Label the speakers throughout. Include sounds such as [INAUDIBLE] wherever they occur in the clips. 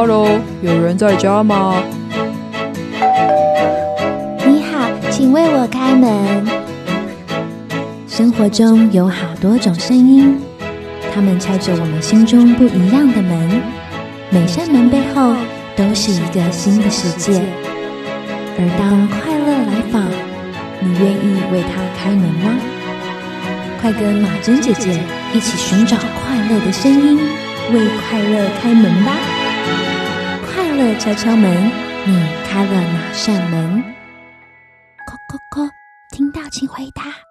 Speaker 1: Hello，有人在家吗？
Speaker 2: 你好，请为我开门。生活中有好多种声音，它们敲着我们心中不一样的门。每扇门背后都是一个新的世界。而当快乐来访，你愿意为他开门吗？快跟马珍姐姐一起寻找快乐的声音，为快乐开门吧！敲敲门，你开了哪扇门？叩叩叩，听到请回答。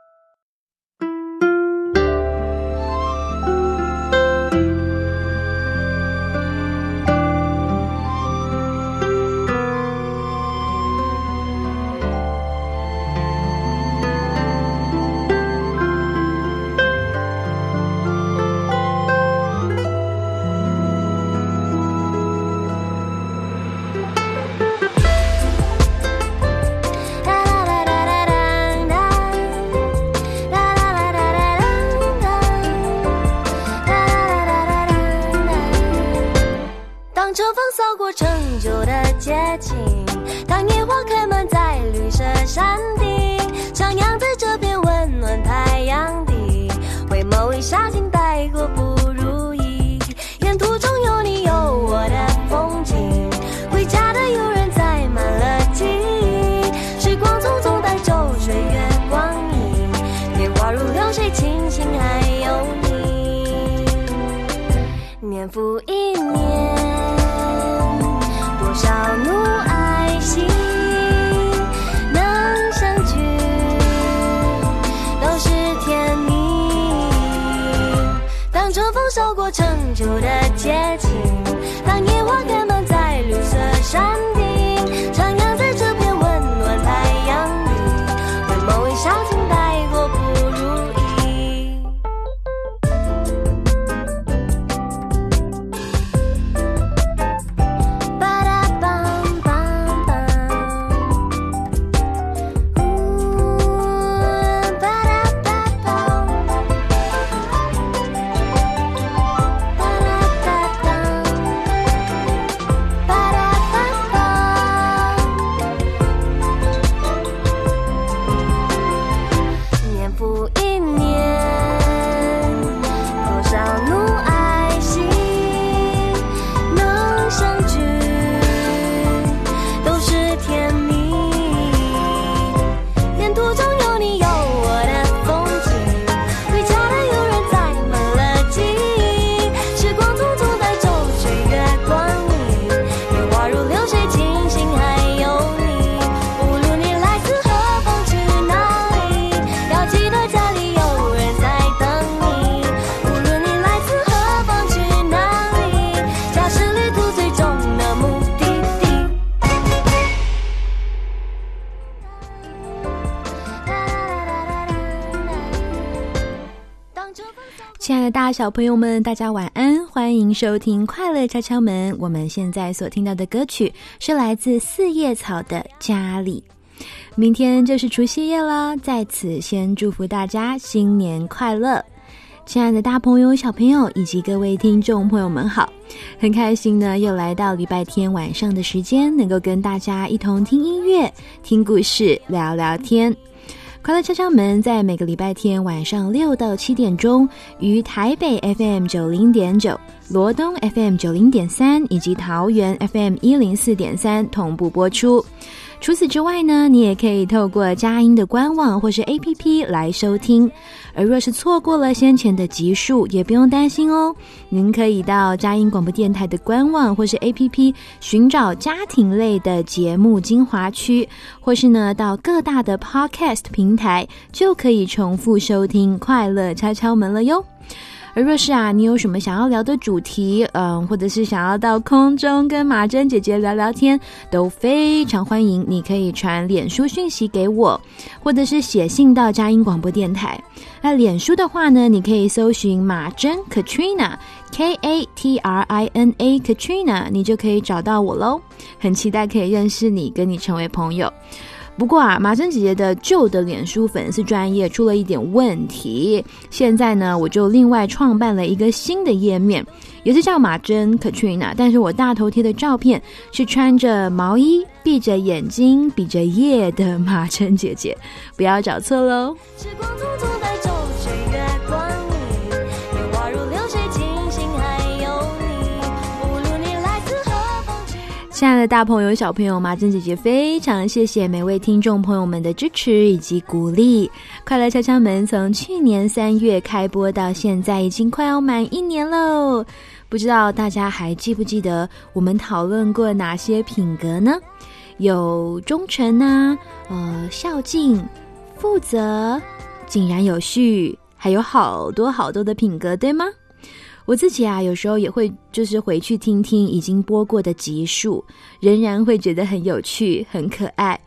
Speaker 2: 山
Speaker 3: 顶，徜徉在这片温暖太阳底，回眸一笑竟带过不如意。沿途中有你有我的风景，回家的游人载满了记忆。时光匆匆带走岁月光影，年华如流水，清幸还有你，年复一年，多少努。烧过成就的阶梯当野花开满在绿色山
Speaker 2: 小朋友们，大家晚安！欢迎收听《快乐敲敲门》。我们现在所听到的歌曲是来自四叶草的《家里》。明天就是除夕夜了，在此先祝福大家新年快乐！亲爱的大朋友、小朋友以及各位听众朋友们好，很开心呢，又来到礼拜天晚上的时间，能够跟大家一同听音乐、听故事、聊聊天。快乐敲敲门，在每个礼拜天晚上六到七点钟，于台北 FM 九零点九、罗东 FM 九零点三以及桃园 FM 一零四点三同步播出。除此之外呢，你也可以透过佳音的官网或是 APP 来收听。而若是错过了先前的集数，也不用担心哦。您可以到佳音广播电台的官网或是 APP 寻找家庭类的节目精华区，或是呢到各大的 Podcast 平台，就可以重复收听《快乐敲敲门》了哟。而若是啊，你有什么想要聊的主题，嗯，或者是想要到空中跟马珍姐姐聊聊天，都非常欢迎。你可以传脸书讯息给我，或者是写信到佳音广播电台。那脸书的话呢，你可以搜寻马珍 Katrina K A T R I N A Katrina，你就可以找到我喽。很期待可以认识你，跟你成为朋友。不过啊，马珍姐姐的旧的脸书粉丝专业出了一点问题，现在呢，我就另外创办了一个新的页面，也是叫马珍 Katrina，但是我大头贴的照片是穿着毛衣、闭着眼睛、比着耶的马珍姐姐，不要找错喽。时光匆匆走亲爱的大朋友、小朋友，麻珍姐姐非常谢谢每位听众朋友们的支持以及鼓励。快乐敲敲门从去年三月开播到现在，已经快要满一年喽。不知道大家还记不记得我们讨论过哪些品格呢？有忠诚啊，呃，孝敬、负责、井然有序，还有好多好多的品格，对吗？我自己啊，有时候也会就是回去听听已经播过的集数，仍然会觉得很有趣、很可爱。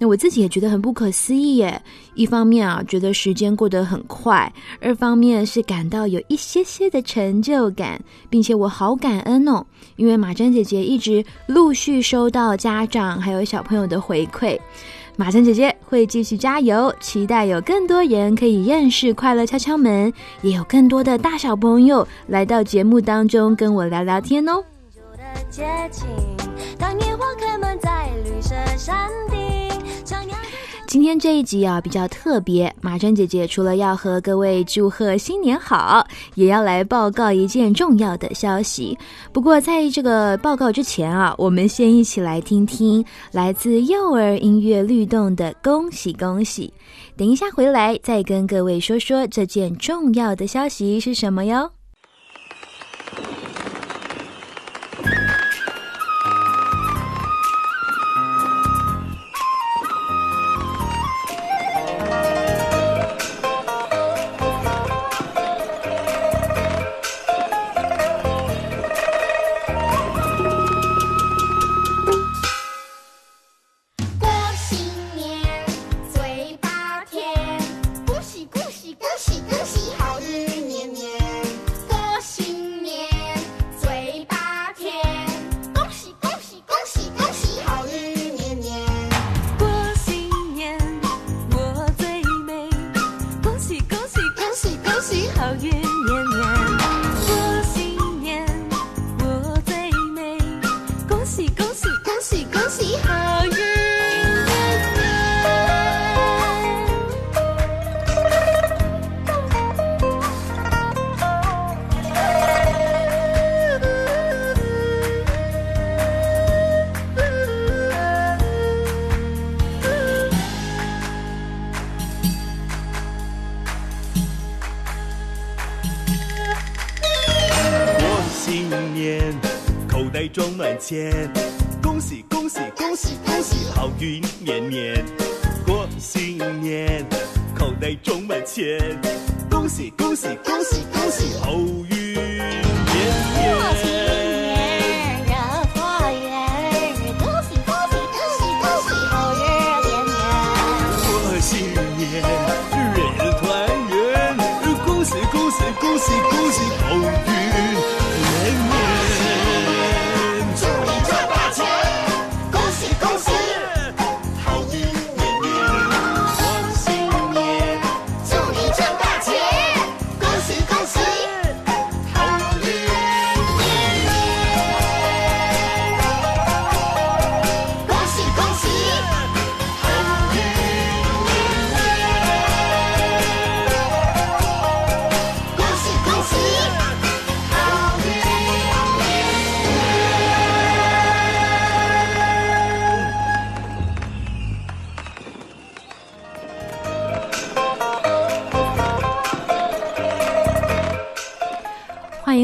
Speaker 2: 那我自己也觉得很不可思议耶。一方面啊，觉得时间过得很快；二方面是感到有一些些的成就感，并且我好感恩哦，因为马珍姐姐一直陆续收到家长还有小朋友的回馈。马珍姐姐会继续加油，期待有更多人可以认识快乐敲敲门，也有更多的大小朋友来到节目当中跟我聊聊天哦。当年花开满在绿色山顶，今天这一集啊比较特别，马珍姐姐除了要和各位祝贺新年好，也要来报告一件重要的消息。不过在这个报告之前啊，我们先一起来听听来自幼儿音乐律动的恭喜恭喜。等一下回来再跟各位说说这件重要的消息是什么哟。
Speaker 4: 天，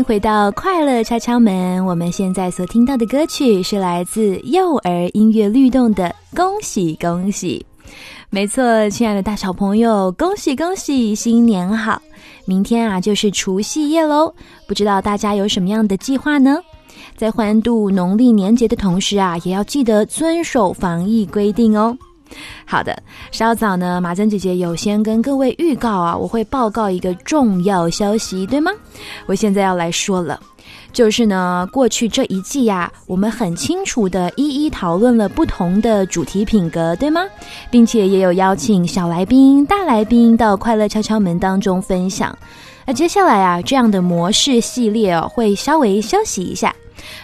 Speaker 2: 回到快乐敲敲门，我们现在所听到的歌曲是来自幼儿音乐律动的《恭喜恭喜》。没错，亲爱的大小朋友，恭喜恭喜，新年好！明天啊就是除夕夜喽，不知道大家有什么样的计划呢？在欢度农历年节的同时啊，也要记得遵守防疫规定哦。好的，稍早呢，马珍姐姐有先跟各位预告啊，我会报告一个重要消息，对吗？我现在要来说了。就是呢，过去这一季呀，我们很清楚的一一讨论了不同的主题品格，对吗？并且也有邀请小来宾、大来宾到快乐敲敲门当中分享。那接下来啊，这样的模式系列哦，会稍微休息一下。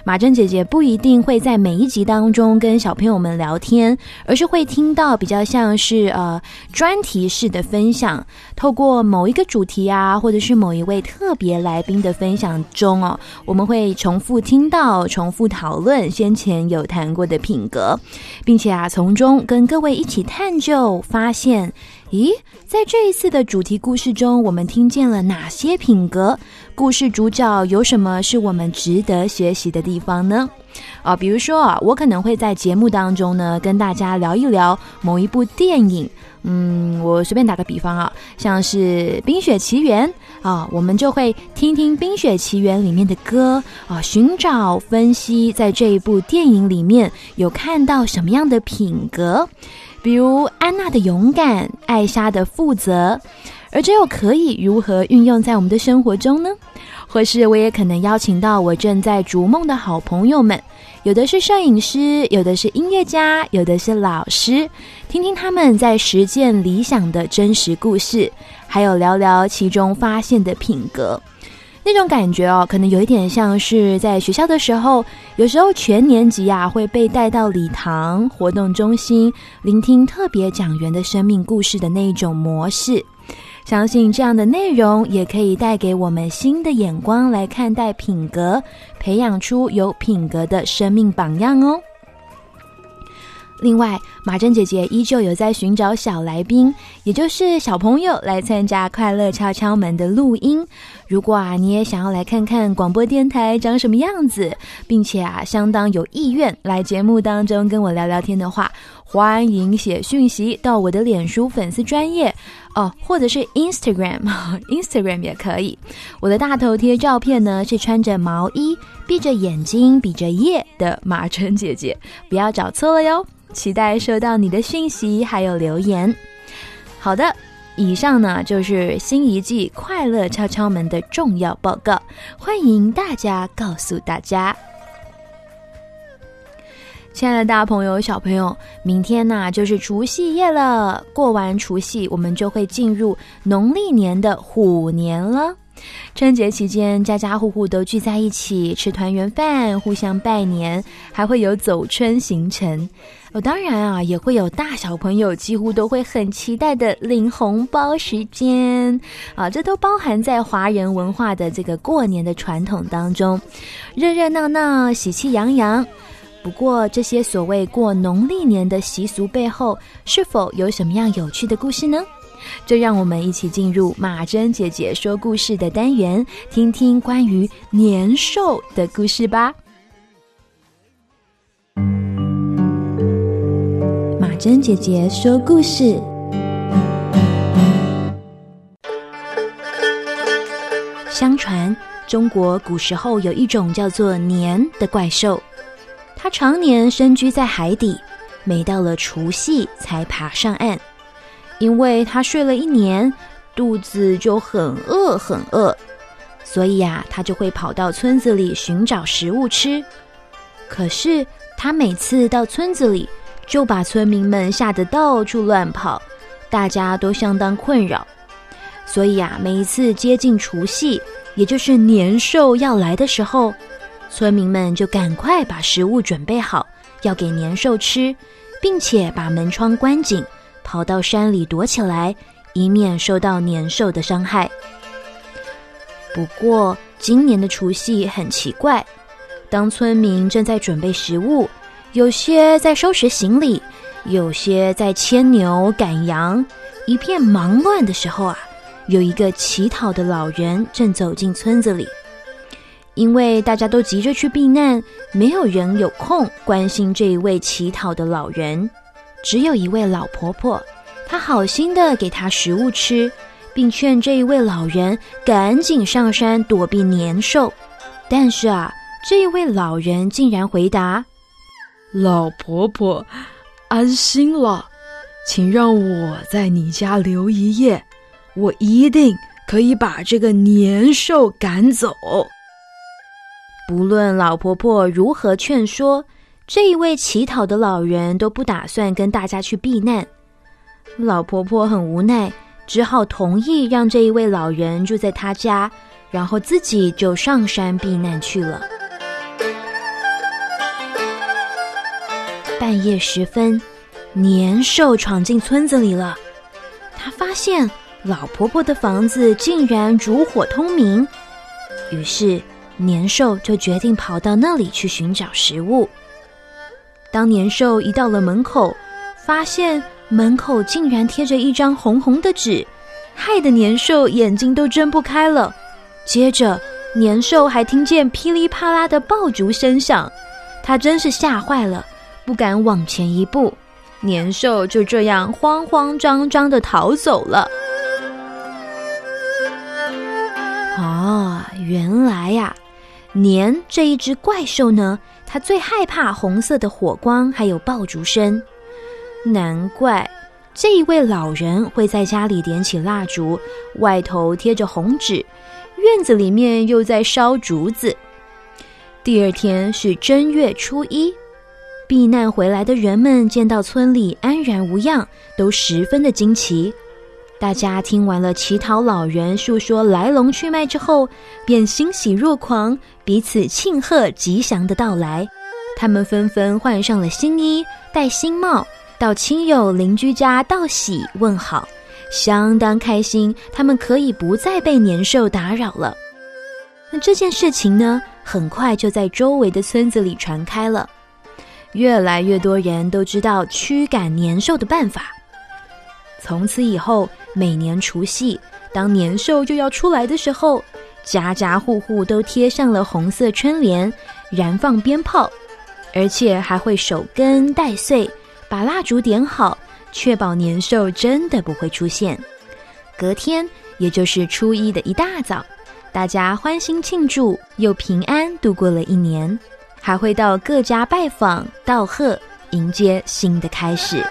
Speaker 2: 马珍姐姐不一定会在每一集当中跟小朋友们聊天，而是会听到比较像是呃专题式的分享，透过某一个主题啊，或者是某一位特别来宾的分享中哦，我们会重复听到、重复讨论先前有谈过的品格，并且啊，从中跟各位一起探究发现。咦，在这一次的主题故事中，我们听见了哪些品格？故事主角有什么是我们值得学习的地方呢？啊，比如说啊，我可能会在节目当中呢，跟大家聊一聊某一部电影。嗯，我随便打个比方啊，像是《冰雪奇缘》啊，我们就会听听《冰雪奇缘》里面的歌啊，寻找分析，在这一部电影里面有看到什么样的品格。比如安娜的勇敢，艾莎的负责，而这又可以如何运用在我们的生活中呢？或是我也可能邀请到我正在逐梦的好朋友们，有的是摄影师，有的是音乐家，有的是老师，听听他们在实践理想的真实故事，还有聊聊其中发现的品格。那种感觉哦，可能有一点像是在学校的时候，有时候全年级啊会被带到礼堂活动中心，聆听特别讲员的生命故事的那一种模式。相信这样的内容也可以带给我们新的眼光来看待品格，培养出有品格的生命榜样哦。另外，马珍姐姐依旧有在寻找小来宾，也就是小朋友来参加《快乐敲敲门》的录音。如果啊，你也想要来看看广播电台长什么样子，并且啊，相当有意愿来节目当中跟我聊聊天的话，欢迎写讯息到我的脸书粉丝专业哦，或者是 Instagram，Instagram [LAUGHS] 也可以。我的大头贴照片呢是穿着毛衣、闭着眼睛、比着耶的马珍姐姐，不要找错了哟。期待收到你的讯息，还有留言。好的，以上呢就是新一季快乐敲敲门的重要报告，欢迎大家告诉大家。亲爱的大朋友、小朋友，明天呢就是除夕夜了。过完除夕，我们就会进入农历年的虎年了。春节期间，家家户户都聚在一起吃团圆饭，互相拜年，还会有走春行程。哦，当然啊，也会有大小朋友几乎都会很期待的领红包时间啊，这都包含在华人文化的这个过年的传统当中，热热闹闹，喜气洋洋。不过，这些所谓过农历年的习俗背后，是否有什么样有趣的故事呢？就让我们一起进入马珍姐姐说故事的单元，听听关于年兽的故事吧。马珍姐姐说故事。相传，中国古时候有一种叫做年的怪兽，它常年深居在海底，每到了除夕才爬上岸。因为他睡了一年，肚子就很饿很饿，所以呀，他就会跑到村子里寻找食物吃。可是他每次到村子里，就把村民们吓得到处乱跑，大家都相当困扰。所以呀，每一次接近除夕，也就是年兽要来的时候，村民们就赶快把食物准备好，要给年兽吃，并且把门窗关紧。跑到山里躲起来，以免受到年兽的伤害。不过，今年的除夕很奇怪，当村民正在准备食物，有些在收拾行李，有些在牵牛赶羊，一片忙乱的时候啊，有一个乞讨的老人正走进村子里。因为大家都急着去避难，没有人有空关心这一位乞讨的老人。只有一位老婆婆，她好心的给他食物吃，并劝这一位老人赶紧上山躲避年兽。但是啊，这一位老人竟然回答：“
Speaker 1: 老婆婆，安心了，请让我在你家留一夜，我一定可以把这个年兽赶走。”
Speaker 2: 不论老婆婆如何劝说，这一位乞讨的老人都不打算跟大家去避难。老婆婆很无奈，只好同意让这一位老人住在他家，然后自己就上山避难去了。半夜时分，年兽闯进村子里了。他发现老婆婆的房子竟然烛火通明，于是年兽就决定跑到那里去寻找食物。当年兽一到了门口，发现门口竟然贴着一张红红的纸，害得年兽眼睛都睁不开了。接着，年兽还听见噼里啪啦的爆竹声响，他真是吓坏了。不敢往前一步，年兽就这样慌慌张张的逃走了。啊，原来呀，年这一只怪兽呢，它最害怕红色的火光还有爆竹声，难怪这一位老人会在家里点起蜡烛，外头贴着红纸，院子里面又在烧竹子。第二天是正月初一。避难回来的人们见到村里安然无恙，都十分的惊奇。大家听完了乞讨老人述说来龙去脉之后，便欣喜若狂，彼此庆贺吉祥的到来。他们纷纷换上了新衣，戴新帽，到亲友邻居家道喜问好，相当开心。他们可以不再被年兽打扰了。那这件事情呢，很快就在周围的村子里传开了。越来越多人都知道驱赶年兽的办法。从此以后，每年除夕，当年兽就要出来的时候，家家户户都贴上了红色春联，燃放鞭炮，而且还会守根待岁，把蜡烛点好，确保年兽真的不会出现。隔天，也就是初一的一大早，大家欢欣庆祝，又平安度过了一年。还会到各家拜访、道贺，迎接新的开始。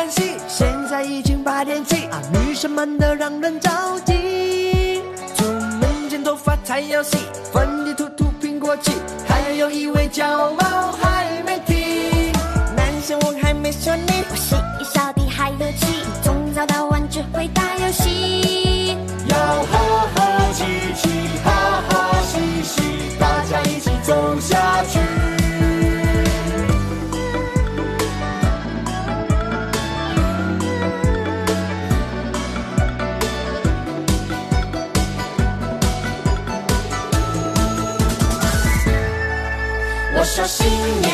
Speaker 5: 看戏，现在已经八点起啊，女生们都让人着急。出门剪头发才要洗，粉底涂涂苹果肌，还有一位叫毛还没剃。男生我还没说你，
Speaker 3: 我是一小弟还有气，从早到晚只会打新年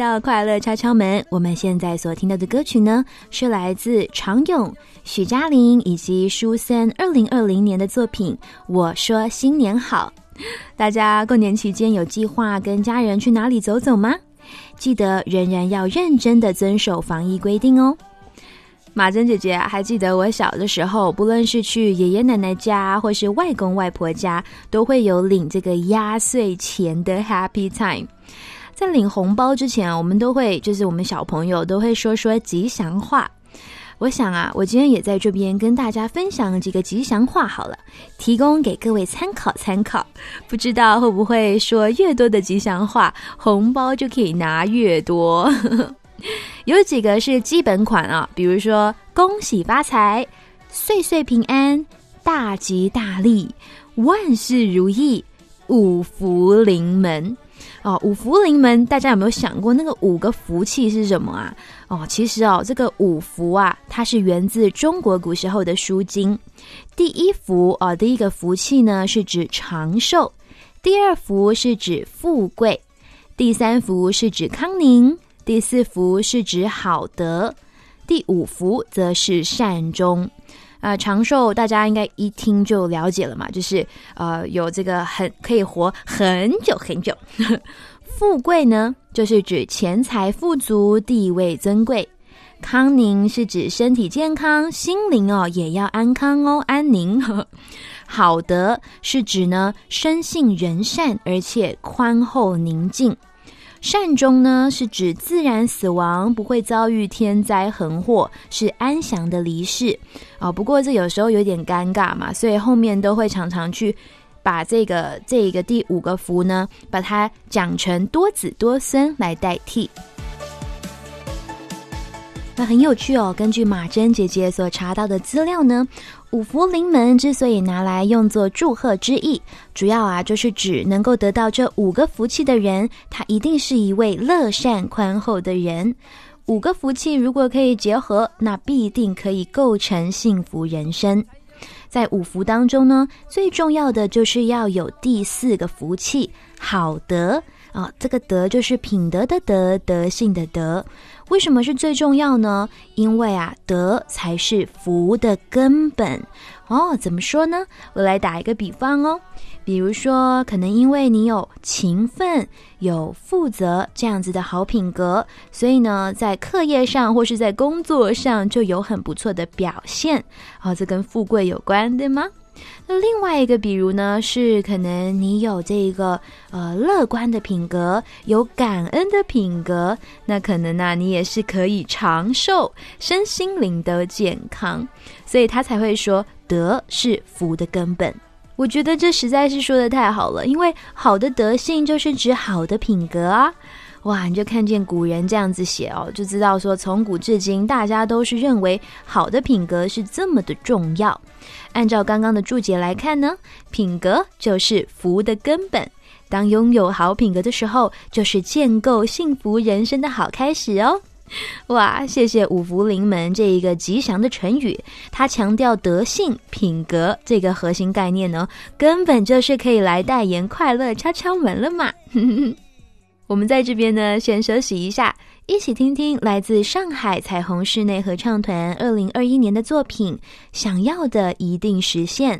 Speaker 2: 到《快乐敲敲门》。我们现在所听到的歌曲呢，是来自常勇、许嘉玲以及舒森二零二零年的作品《我说新年好》。大家过年期间有计划跟家人去哪里走走吗？记得仍然要认真的遵守防疫规定哦。马珍姐姐还记得我小的时候，不论是去爷爷奶奶家或是外公外婆家，都会有领这个压岁钱的 Happy Time。在领红包之前啊，我们都会就是我们小朋友都会说说吉祥话。我想啊，我今天也在这边跟大家分享几个吉祥话好了，提供给各位参考参考。不知道会不会说越多的吉祥话，红包就可以拿越多。[LAUGHS] 有几个是基本款啊，比如说恭喜发财、岁岁平安、大吉大利、万事如意、五福临门。哦，五福临门，大家有没有想过那个五个福气是什么啊？哦，其实哦，这个五福啊，它是源自中国古时候的书经。第一福哦，第一个福气呢是指长寿，第二福是指富贵，第三福是指康宁，第四福是指好德，第五福则是善终。啊，长寿大家应该一听就了解了嘛，就是呃有这个很可以活很久很久。[LAUGHS] 富贵呢，就是指钱财富足、地位尊贵；康宁是指身体健康、心灵哦也要安康哦安宁。[LAUGHS] 好德是指呢生性仁善，而且宽厚宁静。善终呢，是指自然死亡，不会遭遇天灾横祸，是安详的离世啊。不过这有时候有点尴尬嘛，所以后面都会常常去把这个这个第五个福呢，把它讲成多子多孙来代替。那很有趣哦，根据马珍姐姐所查到的资料呢。五福临门之所以拿来用作祝贺之意，主要啊就是指能够得到这五个福气的人，他一定是一位乐善宽厚的人。五个福气如果可以结合，那必定可以构成幸福人生。在五福当中呢，最重要的就是要有第四个福气——好德啊。这个德就是品德的德，德性的德。为什么是最重要呢？因为啊，德才是福的根本哦。怎么说呢？我来打一个比方哦。比如说，可能因为你有勤奋、有负责这样子的好品格，所以呢，在课业上或是在工作上就有很不错的表现。哦，这跟富贵有关，对吗？那另外一个，比如呢，是可能你有这个呃乐观的品格，有感恩的品格，那可能呢，你也是可以长寿，身心灵的健康，所以他才会说德是福的根本。我觉得这实在是说的太好了，因为好的德性就是指好的品格啊。哇，你就看见古人这样子写哦，就知道说从古至今，大家都是认为好的品格是这么的重要。按照刚刚的注解来看呢，品格就是福的根本。当拥有好品格的时候，就是建构幸福人生的好开始哦。哇，谢谢五福临门这一个吉祥的成语，它强调德性品格这个核心概念呢，根本就是可以来代言快乐敲敲门了嘛。[LAUGHS] 我们在这边呢，先休息一下，一起听听来自上海彩虹室内合唱团二零二一年的作品《想要的一定实现》。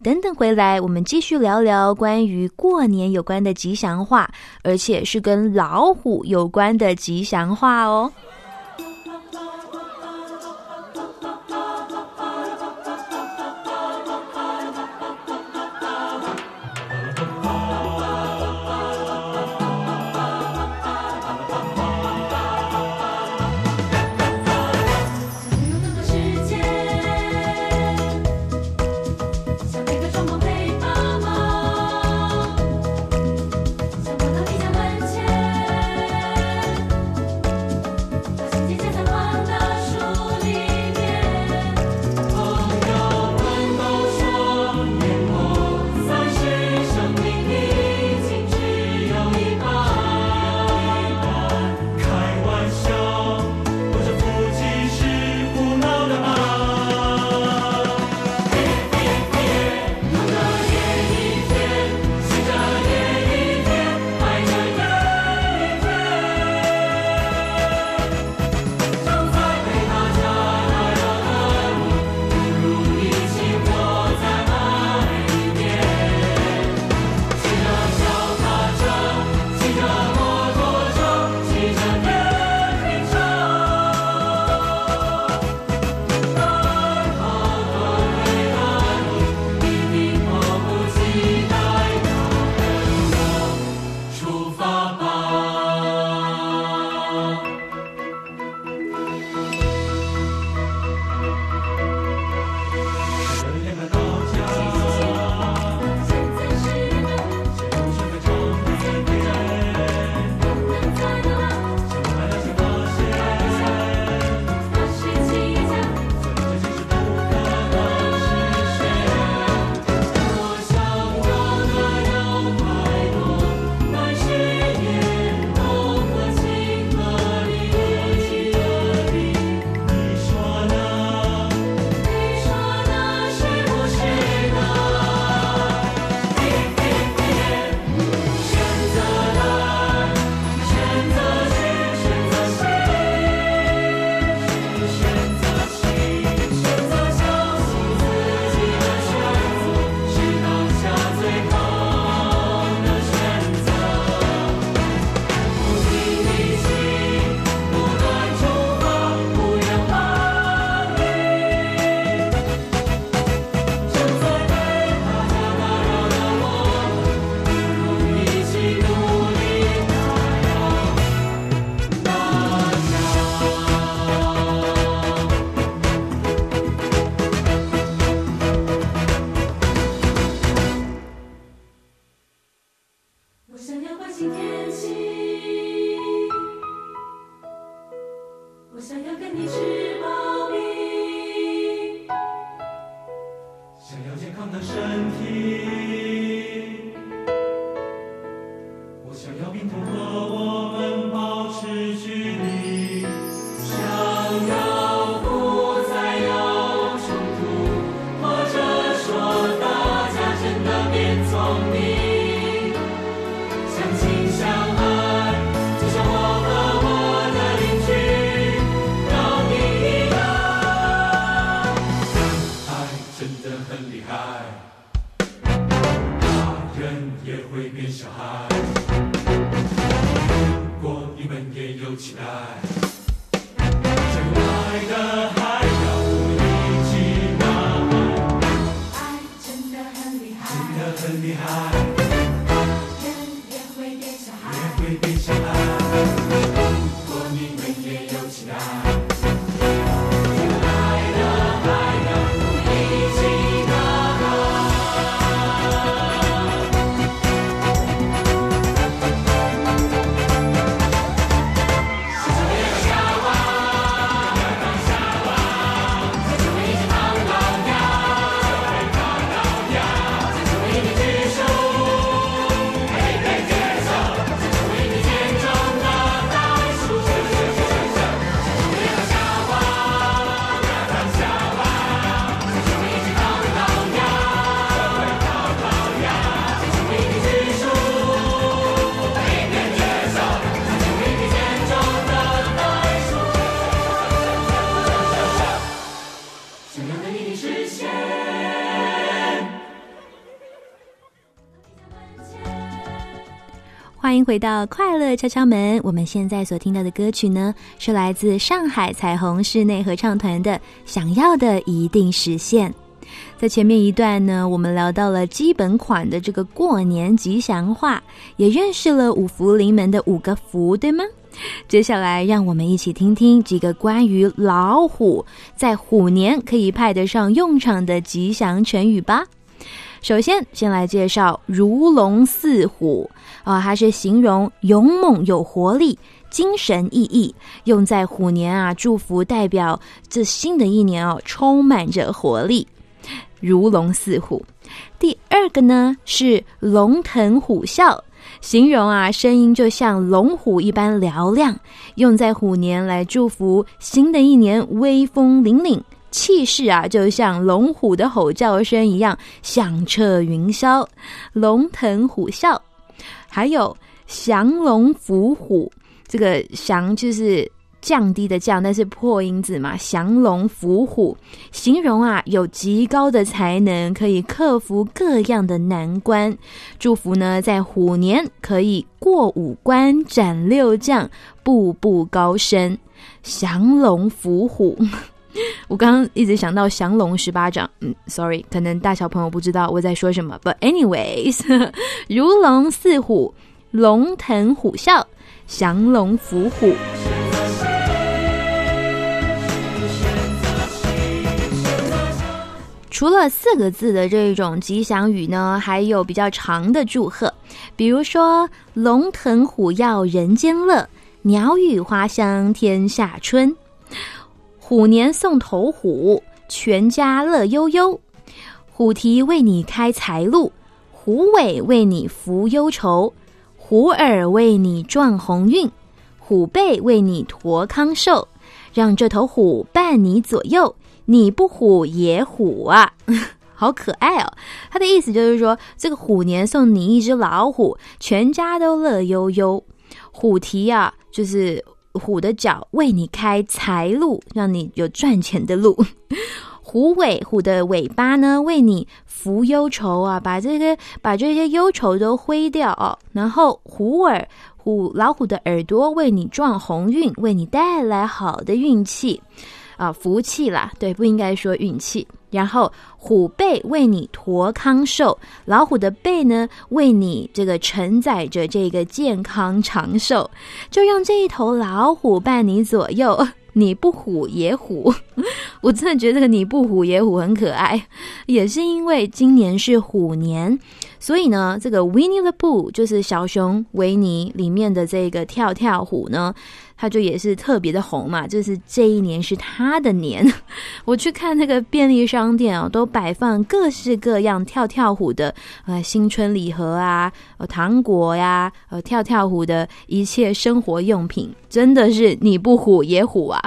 Speaker 2: 等等回来，我们继续聊聊关于过年有关的吉祥话，而且是跟老虎有关的吉祥话哦。回到快乐敲敲门。我们现在所听到的歌曲呢，是来自上海彩虹室内合唱团的《想要的一定实现》。在前面一段呢，我们聊到了基本款的这个过年吉祥话，也认识了五福临门的五个福，对吗？接下来，让我们一起听听几个关于老虎在虎年可以派得上用场的吉祥成语吧。首先，先来介绍“如龙似虎”啊，它是形容勇猛有活力、精神奕奕，用在虎年啊，祝福代表这新的一年哦，充满着活力，如龙似虎。第二个呢是“龙腾虎啸”，形容啊声音就像龙虎一般嘹亮，用在虎年来祝福新的一年威风凛凛。气势啊，就像龙虎的吼叫声一样响彻云霄，龙腾虎啸。还有降龙伏虎，这个降就是降低的降，但是破音字嘛，降龙伏虎，形容啊有极高的才能，可以克服各样的难关。祝福呢，在虎年可以过五关斩六将，步步高升。降龙伏虎。[LAUGHS] 我刚刚一直想到降龙十八掌，嗯，sorry，可能大小朋友不知道我在说什么，but anyways，[LAUGHS] 如龙似虎，龙腾虎啸，降龙伏虎。除了四个字的这种吉祥语呢，还有比较长的祝贺，比如说“龙腾虎跃人间乐，鸟语花香天下春”。虎年送头虎，全家乐悠悠。虎蹄为你开财路，虎尾为你扶忧愁，虎耳为你壮鸿运，虎背为你驮康寿。让这头虎伴你左右，你不虎也虎啊！[LAUGHS] 好可爱哦！他的意思就是说，这个虎年送你一只老虎，全家都乐悠悠。虎蹄啊，就是。虎的脚为你开财路，让你有赚钱的路；[LAUGHS] 虎尾虎的尾巴呢，为你扶忧愁啊，把这些把这些忧愁都挥掉哦。然后虎耳虎老虎的耳朵为你撞鸿运，为你带来好的运气啊，福气啦。对，不应该说运气。然后虎背为你驮康寿，老虎的背呢为你这个承载着这个健康长寿，就让这一头老虎伴你左右，[LAUGHS] 你不虎也虎。[LAUGHS] 我真的觉得这个你不虎也虎很可爱，也是因为今年是虎年，所以呢，这个 Winnie the Pooh 就是小熊维尼里面的这个跳跳虎呢。他就也是特别的红嘛，就是这一年是他的年。[LAUGHS] 我去看那个便利商店哦，都摆放各式各样跳跳虎的呃新春礼盒啊，呃糖果呀，呃跳跳虎的一切生活用品，真的是你不虎也虎啊！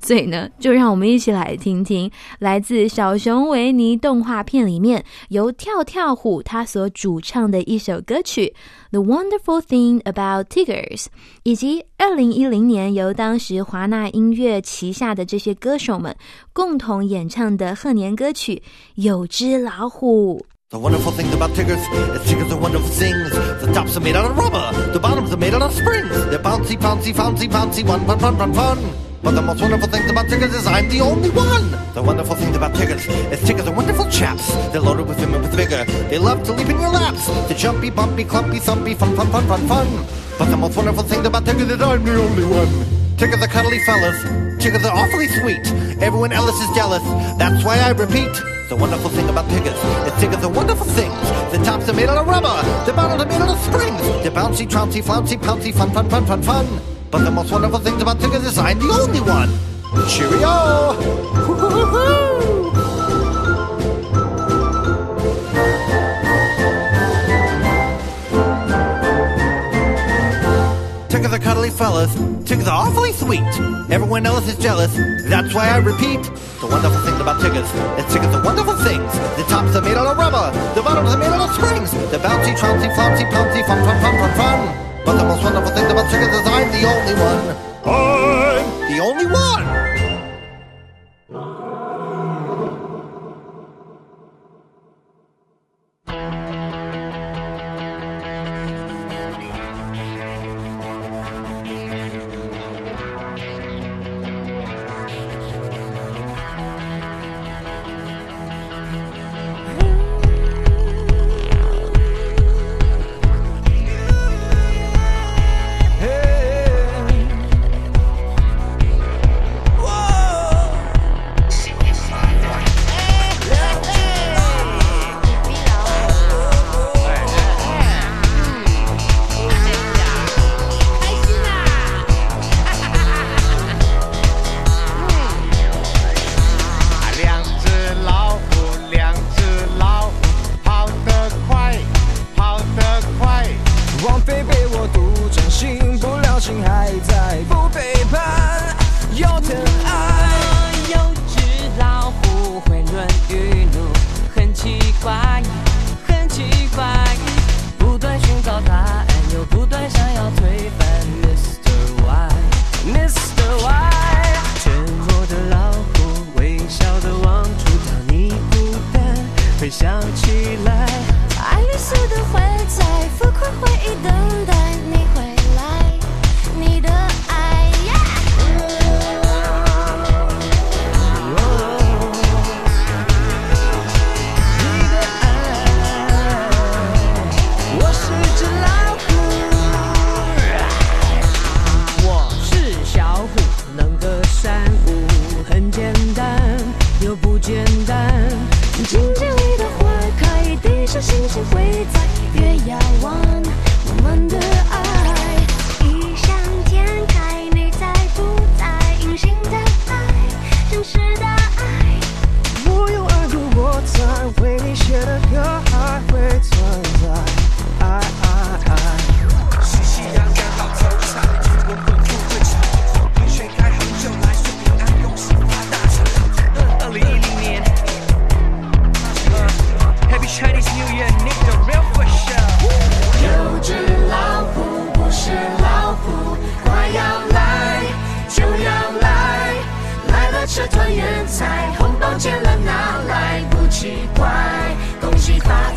Speaker 2: 所以呢，就让我们一起来听听来自小熊维尼动画片里面由跳跳虎他所主唱的一首歌曲《The Wonderful Thing About Tigers》，以及二零一零年由当时华纳音乐旗下的这些歌手们共同演唱的贺年歌曲《有只老虎》。
Speaker 6: The wonderful thing about tigers is tigers are wonderful things. The tops are made out of rubber, the bottoms are made out of springs. They're bouncy, bouncy, bouncy, bouncy, fun, fun, fun, fun, fun. But the most wonderful thing about Tiggers is I'm the only one. The wonderful thing about Tiggers is Tiggers are wonderful chaps. They're loaded with and with vigor. They love to leap in your laps. They're jumpy, bumpy, clumpy, thumpy, fun, fun, fun, fun, fun. But the most wonderful thing about Tiggers is I'm the only one. Tiggers are cuddly fellas. Tiggers are awfully sweet. Everyone else is jealous. That's why I repeat. The wonderful thing about Tiggers is Tiggers are wonderful things. The tops are made out of rubber. The bottoms are made out of springs. They're bouncy, trouncy, flouncy, pouncy, fun, fun, fun, fun, fun. But the most wonderful thing about Tiggers is I'm the only one. Cheerio! Woo-hoo-hoo! Tiggers are cuddly fellas. Tiggers are awfully sweet. Everyone else is jealous. That's why I repeat. The wonderful thing about Tiggers is Tiggers are wonderful things. The tops are made out of rubber. The bottoms are made out of springs. They're bouncy, trouncy, flouncy, pouncy, fun, fun, fun, fun, fun. But the most wonderful thing about Tiggers is I'm the only one. I'm the only one.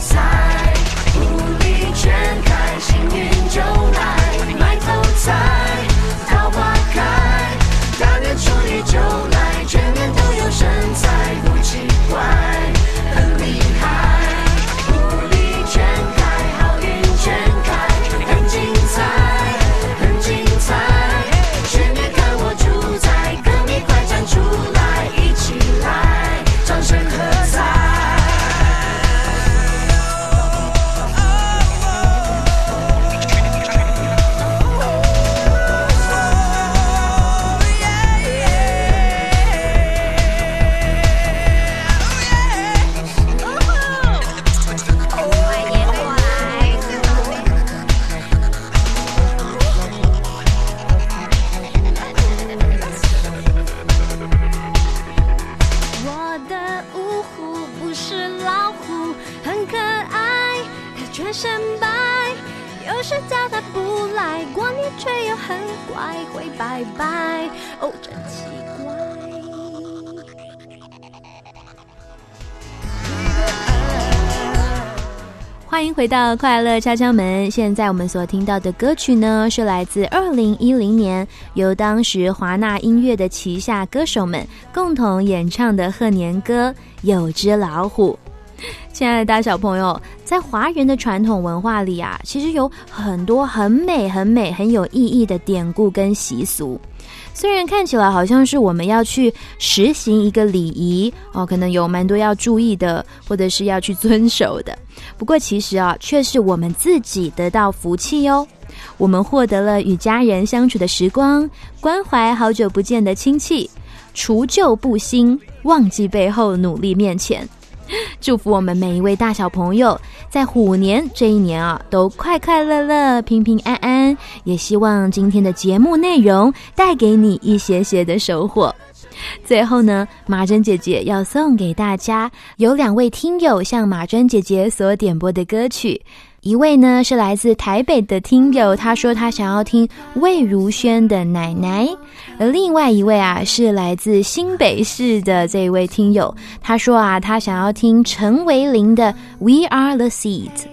Speaker 3: 喜
Speaker 2: 回到快乐敲敲门。现在我们所听到的歌曲呢，是来自二零一零年由当时华纳音乐的旗下歌手们共同演唱的贺年歌《有只老虎》。亲爱的大小朋友，在华人的传统文化里啊，其实有很多很美、很美、很有意义的典故跟习俗。虽然看起来好像是我们要去实行一个礼仪哦，可能有蛮多要注意的，或者是要去遵守的。不过其实啊，却是我们自己得到福气哟。我们获得了与家人相处的时光，关怀好久不见的亲戚，除旧布新，忘记背后，努力面前。[LAUGHS] 祝福我们每一位大小朋友，在虎年这一年啊，都快快乐乐、平平安安。也希望今天的节目内容带给你一些些的收获。最后呢，马珍姐姐要送给大家有两位听友向马珍姐姐所点播的歌曲。一位呢是来自台北的听友，他说他想要听魏如萱的《奶奶》，而另外一位啊是来自新北市的这位听友，他说啊他想要听陈维林的《We Are the Seeds》。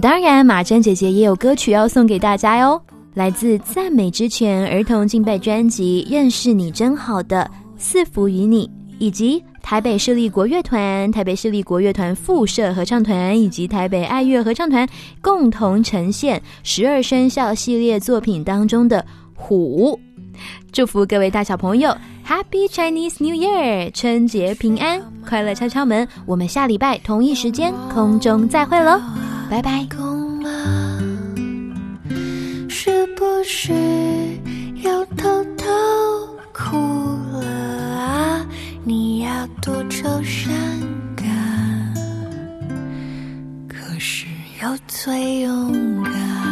Speaker 2: 当然马珍姐姐也有歌曲要送给大家哟，来自赞美之泉儿童敬拜专辑《认识你真好》的赐福于你，以及。台北市立国乐团、台北市立国乐团附设合唱团以及台北爱乐合唱团共同呈现十二生肖系列作品当中的虎。祝福各位大小朋友 Happy Chinese New Year，春节平安，快乐敲敲门。我们下礼拜同一时间空中再会喽，拜拜。
Speaker 7: 是不是又偷偷哭了啊？你要多愁善感，可是又最勇敢。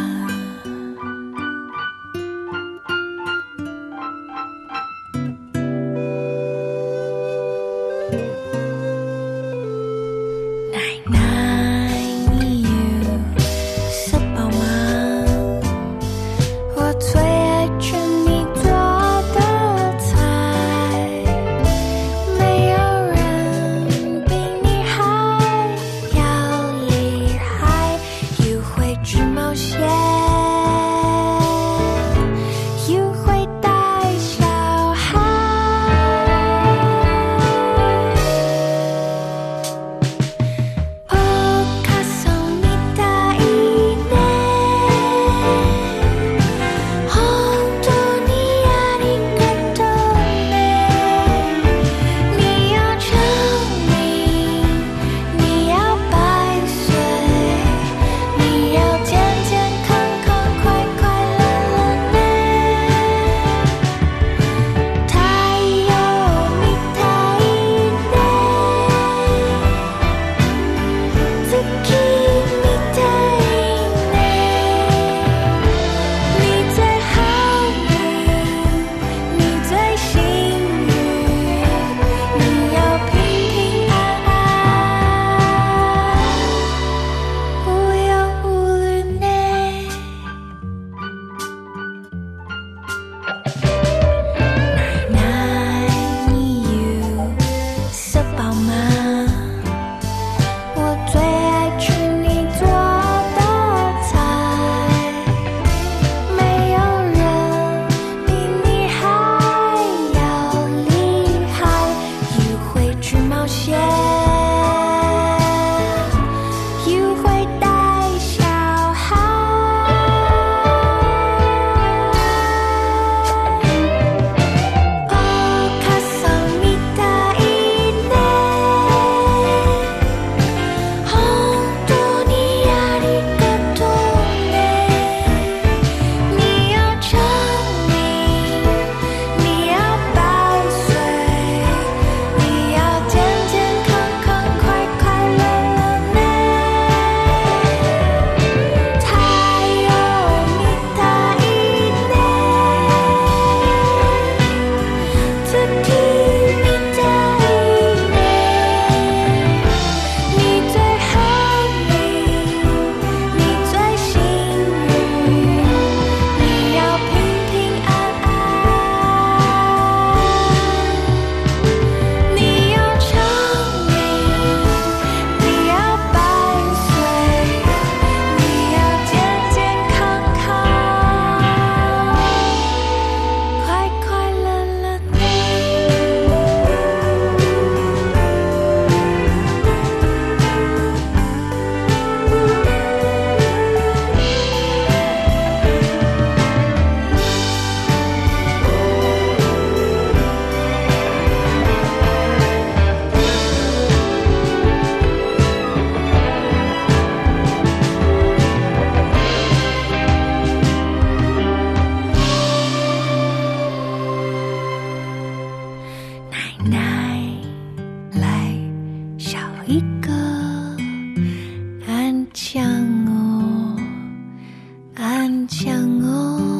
Speaker 7: 坚强哦，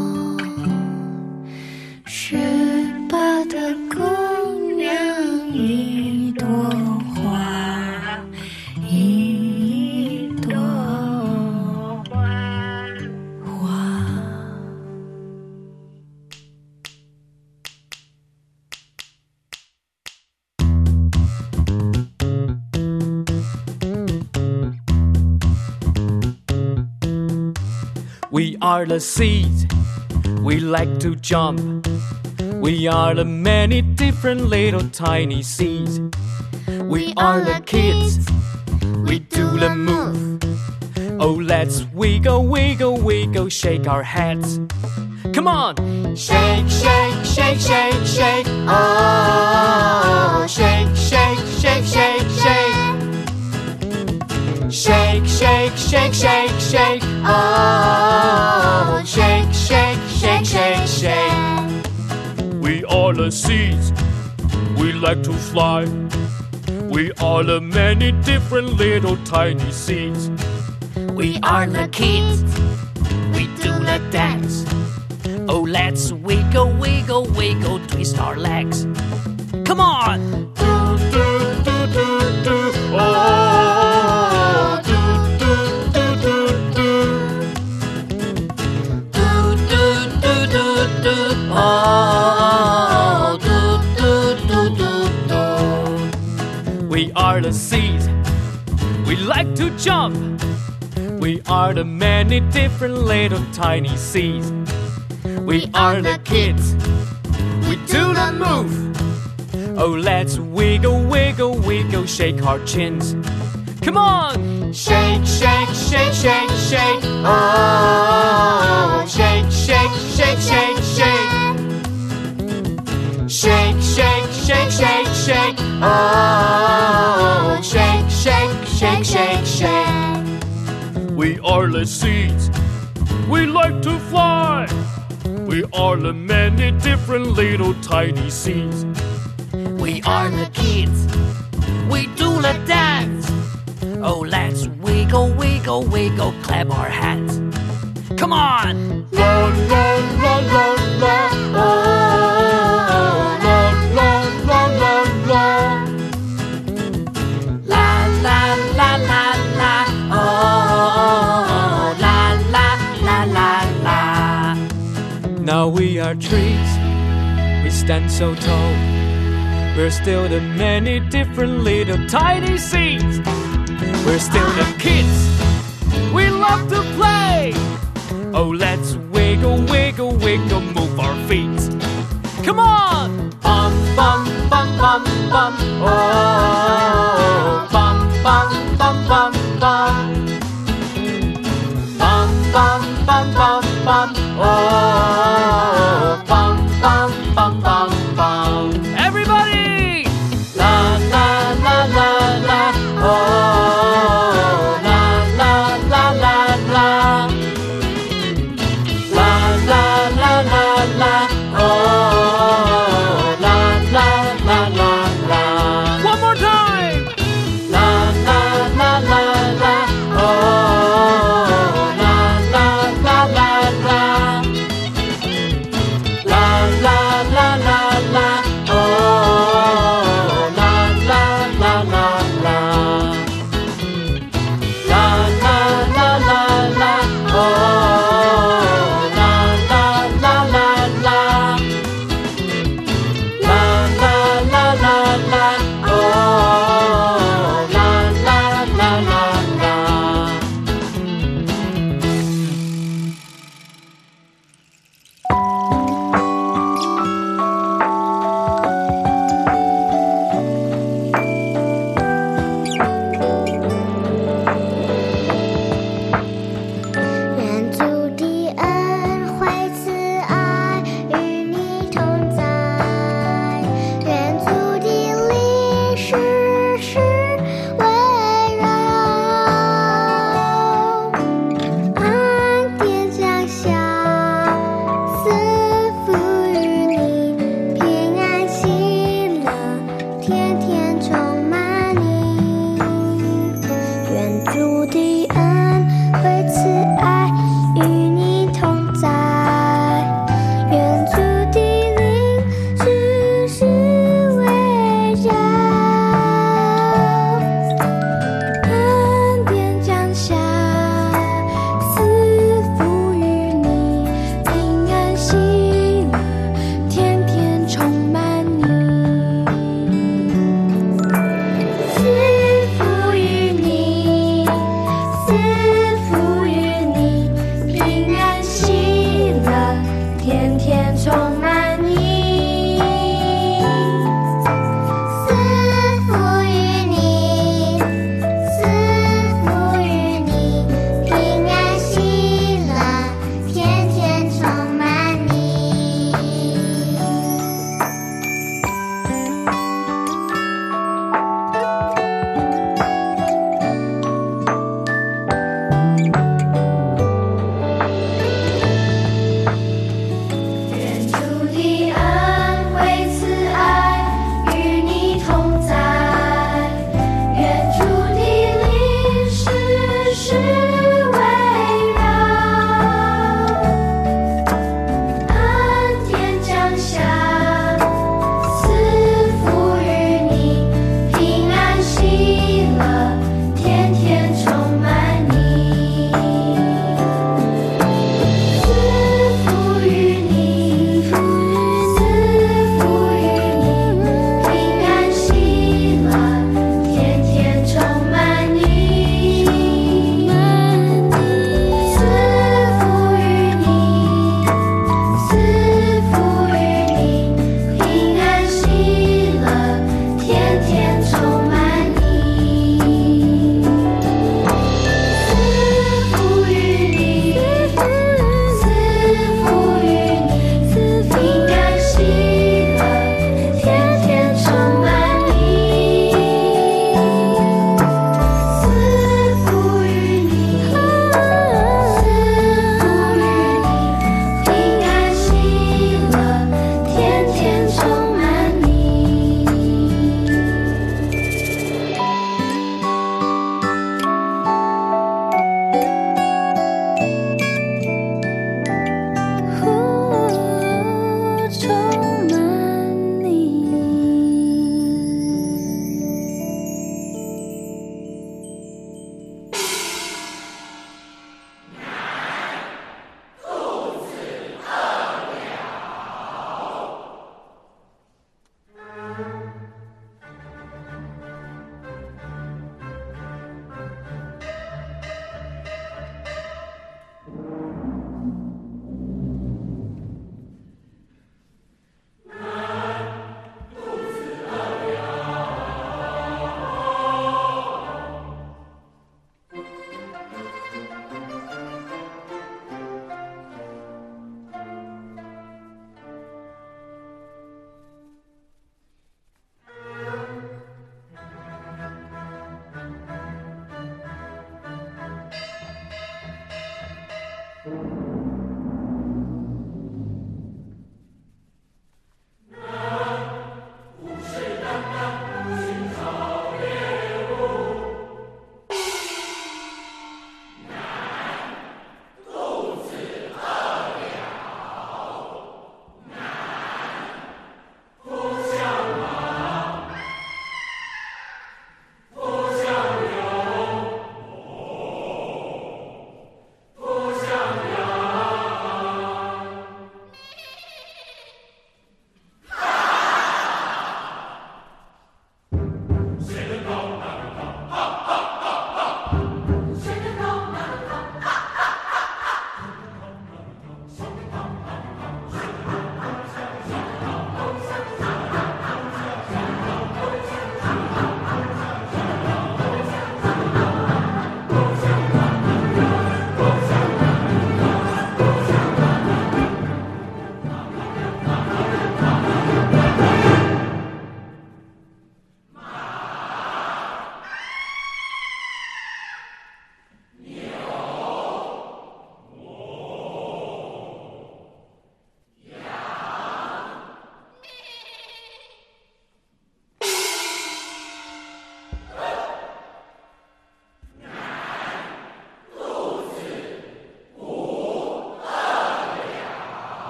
Speaker 8: are the seeds, we like to jump. We are the many different little tiny seeds. We are the kids, we do the move. Oh, let's wiggle, wiggle, wiggle, shake our heads. Come on! Shake, shake, shake, shake, shake. Oh, shake, shake, shake, shake. Shake, shake, shake, shake, shake. Oh, shake, shake, shake, shake, shake. We are the seeds. We like to fly. We are the many different little tiny seeds. We are the kids. We do the dance. Oh, let's wiggle, wiggle, wiggle, twist our legs. Come on! Do, do, the seeds. We like to jump. We are the many different little tiny seeds. We are the kids. We do the move. Oh, let's wiggle, wiggle, wiggle, shake our chins. Come on! Shake, shake, shake, shake, shake. Oh, shake, shake, shake, shake, shake. Shake, shake, shake, shake, shake. Oh, shake, shake, shake, shake, shake. We are the seeds. We like to fly. We are the many different little tiny seeds. We are the kids. We do the dance. Oh, let's wiggle, wiggle, wiggle, clap our hands. Come on! La la la la la. Oh, we are trees. We stand so tall. We're still the many different little tiny seeds. We're still the kids. We love to play. Oh, let's wiggle, wiggle, wiggle, move our feet. Come on! Bum, bum, bum, bum, bum. Oh, bum, bum, bum, bum, bum. Bum, bum, bum, bum, bum. Oh,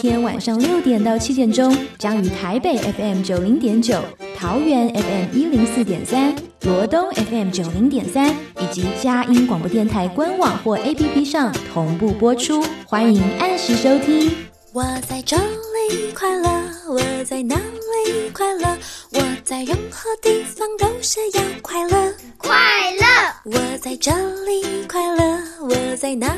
Speaker 9: 天晚上六点到七点钟，将于台北 FM 九零点九、桃园 FM 一零四点三、罗东 FM 九零点三以及佳音广播电台官网或 APP 上同步播出，欢迎按时收听。
Speaker 2: 我在这里快乐，我在哪里快乐？我在任何地方都是要快乐，快乐。我在这里快乐，我在哪